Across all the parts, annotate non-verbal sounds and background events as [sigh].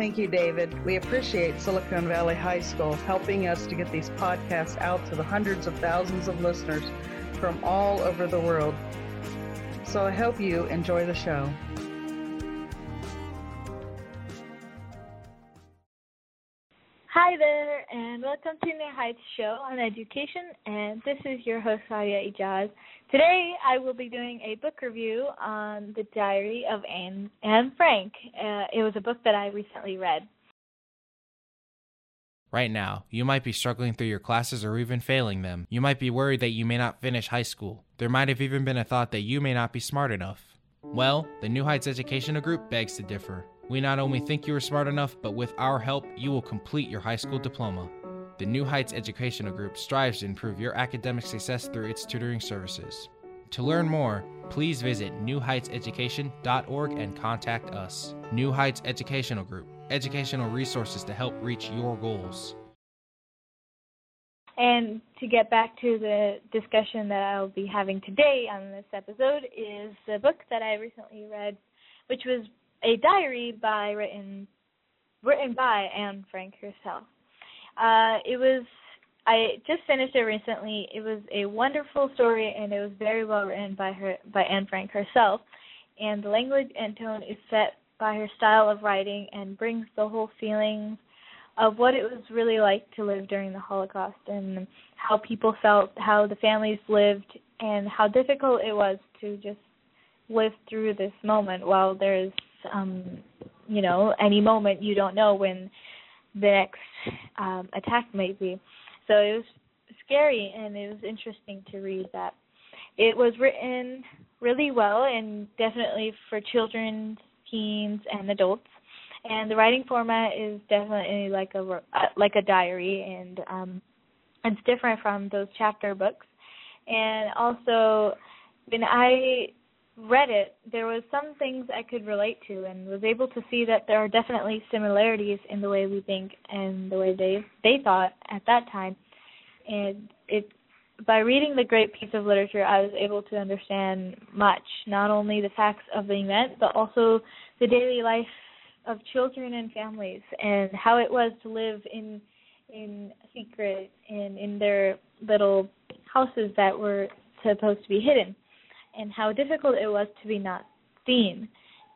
Thank you, David. We appreciate Silicon Valley High School helping us to get these podcasts out to the hundreds of thousands of listeners from all over the world. So I hope you enjoy the show. Hi there, and welcome to New Heights Show on Education. And this is your host, Sadia Eijaz. Today, I will be doing a book review on the Diary of Anne, Anne Frank. Uh, it was a book that I recently read. Right now, you might be struggling through your classes or even failing them. You might be worried that you may not finish high school. There might have even been a thought that you may not be smart enough. Well, the New Heights Educational Group begs to differ. We not only think you are smart enough, but with our help, you will complete your high school diploma. The New Heights Educational Group strives to improve your academic success through its tutoring services. To learn more, please visit newheightseducation.org and contact us. New Heights Educational Group, educational resources to help reach your goals. And to get back to the discussion that I'll be having today on this episode is the book that I recently read, which was a diary by written written by Anne Frank herself. Uh, it was I just finished it recently. It was a wonderful story and it was very well written by her by Anne Frank herself. And the language and tone is set by her style of writing and brings the whole feeling of what it was really like to live during the Holocaust and how people felt, how the families lived, and how difficult it was to just live through this moment while there's um you know any moment you don't know when the next um attack may be. So it was scary and it was interesting to read that. It was written really well and definitely for children teens and adults. And the writing format is definitely like a uh, like a diary and um it's different from those chapter books. And also when i read it, there was some things I could relate to and was able to see that there are definitely similarities in the way we think and the way they they thought at that time. And it by reading the great piece of literature, I was able to understand much, not only the facts of the event, but also the daily life of children and families and how it was to live in in secret and in their little houses that were supposed to be hidden and how difficult it was to be not seen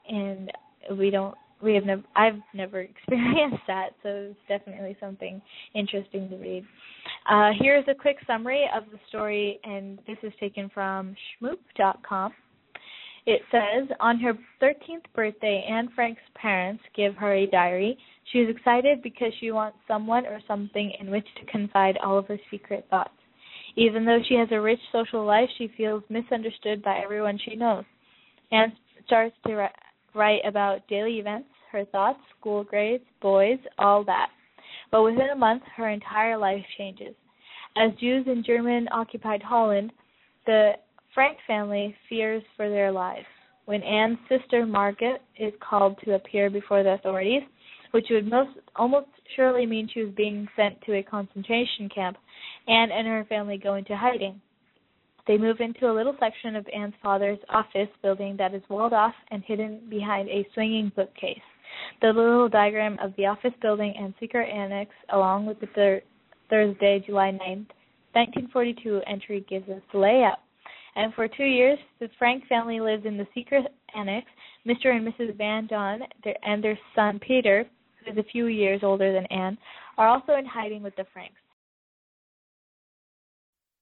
and we don't we have never I've never [laughs] experienced that so it's definitely something interesting to read. Uh, here's a quick summary of the story and this is taken from shmoop.com. It says on her 13th birthday Anne Frank's parents give her a diary. She is excited because she wants someone or something in which to confide all of her secret thoughts. Even though she has a rich social life, she feels misunderstood by everyone she knows. Anne starts to write about daily events, her thoughts, school grades, boys, all that. But within a month, her entire life changes. As Jews in German occupied Holland, the Frank family fears for their lives. When Anne's sister Margaret is called to appear before the authorities, which would most almost surely mean she was being sent to a concentration camp, Anne and her family go into hiding. They move into a little section of Anne's father's office building that is walled off and hidden behind a swinging bookcase. The little diagram of the office building and secret annex, along with the thir- Thursday, July 9th, 1942 entry, gives us the layout. And for two years, the Frank family lives in the secret annex, Mr. and Mrs. Van Daan and their son Peter, who is a few years older than Anne, are also in hiding with the Franks.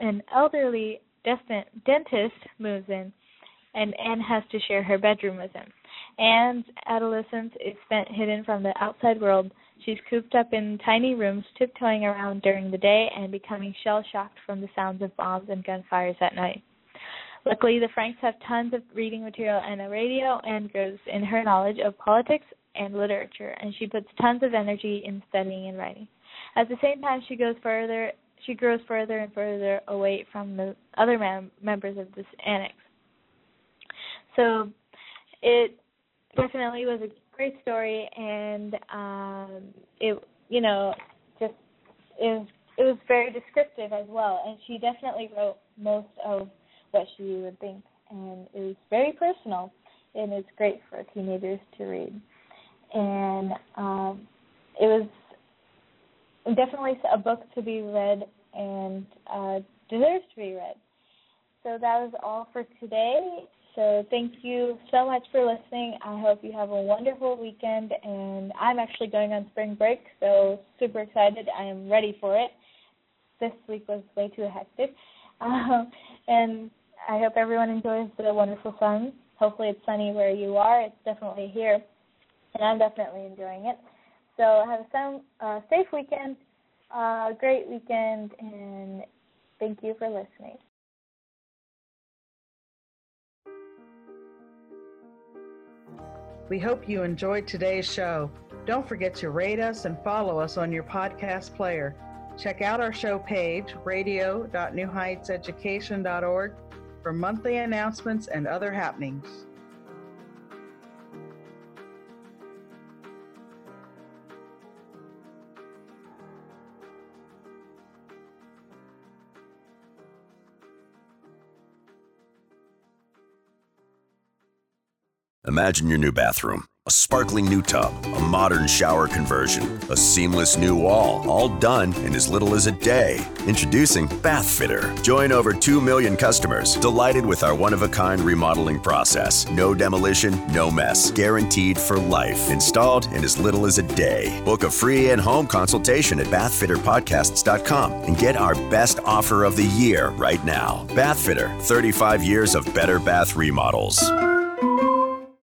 an elderly dentist, moves in, and Anne has to share her bedroom with him. Anne's adolescence is spent hidden from the outside world. She's cooped up in tiny rooms, tiptoeing around during the day and becoming shell shocked from the sounds of bombs and gunfires at night. Luckily, the Franks have tons of reading material and a radio and grows in her knowledge of politics and literature, and she puts tons of energy in studying and writing. At the same time, she goes further. She grows further and further away from the other mem- members of this annex. So, it definitely was a great story, and um, it, you know, just it was it was very descriptive as well, and she definitely wrote most of what she would think, and it was very personal, and it's great for teenagers to read. And um, it was definitely a book to be read and uh, deserves to be read. So that was all for today. So thank you so much for listening. I hope you have a wonderful weekend. And I'm actually going on spring break, so super excited. I am ready for it. This week was way too hectic. [laughs] Um, and I hope everyone enjoys the wonderful sun. Hopefully it's sunny where you are. It's definitely here, and I'm definitely enjoying it. So have a sound, uh, safe weekend, uh, great weekend, and thank you for listening. We hope you enjoyed today's show. Don't forget to rate us and follow us on your podcast player. Check out our show page, radio.newheightseducation.org, for monthly announcements and other happenings. Imagine your new bathroom a sparkling new tub, a modern shower conversion, a seamless new wall, all done in as little as a day. Introducing Bath Fitter. Join over 2 million customers delighted with our one of a kind remodeling process. No demolition, no mess. Guaranteed for life. Installed in as little as a day. Book a free in home consultation at bathfitterpodcasts.com and get our best offer of the year right now. Bath Fitter 35 years of better bath remodels.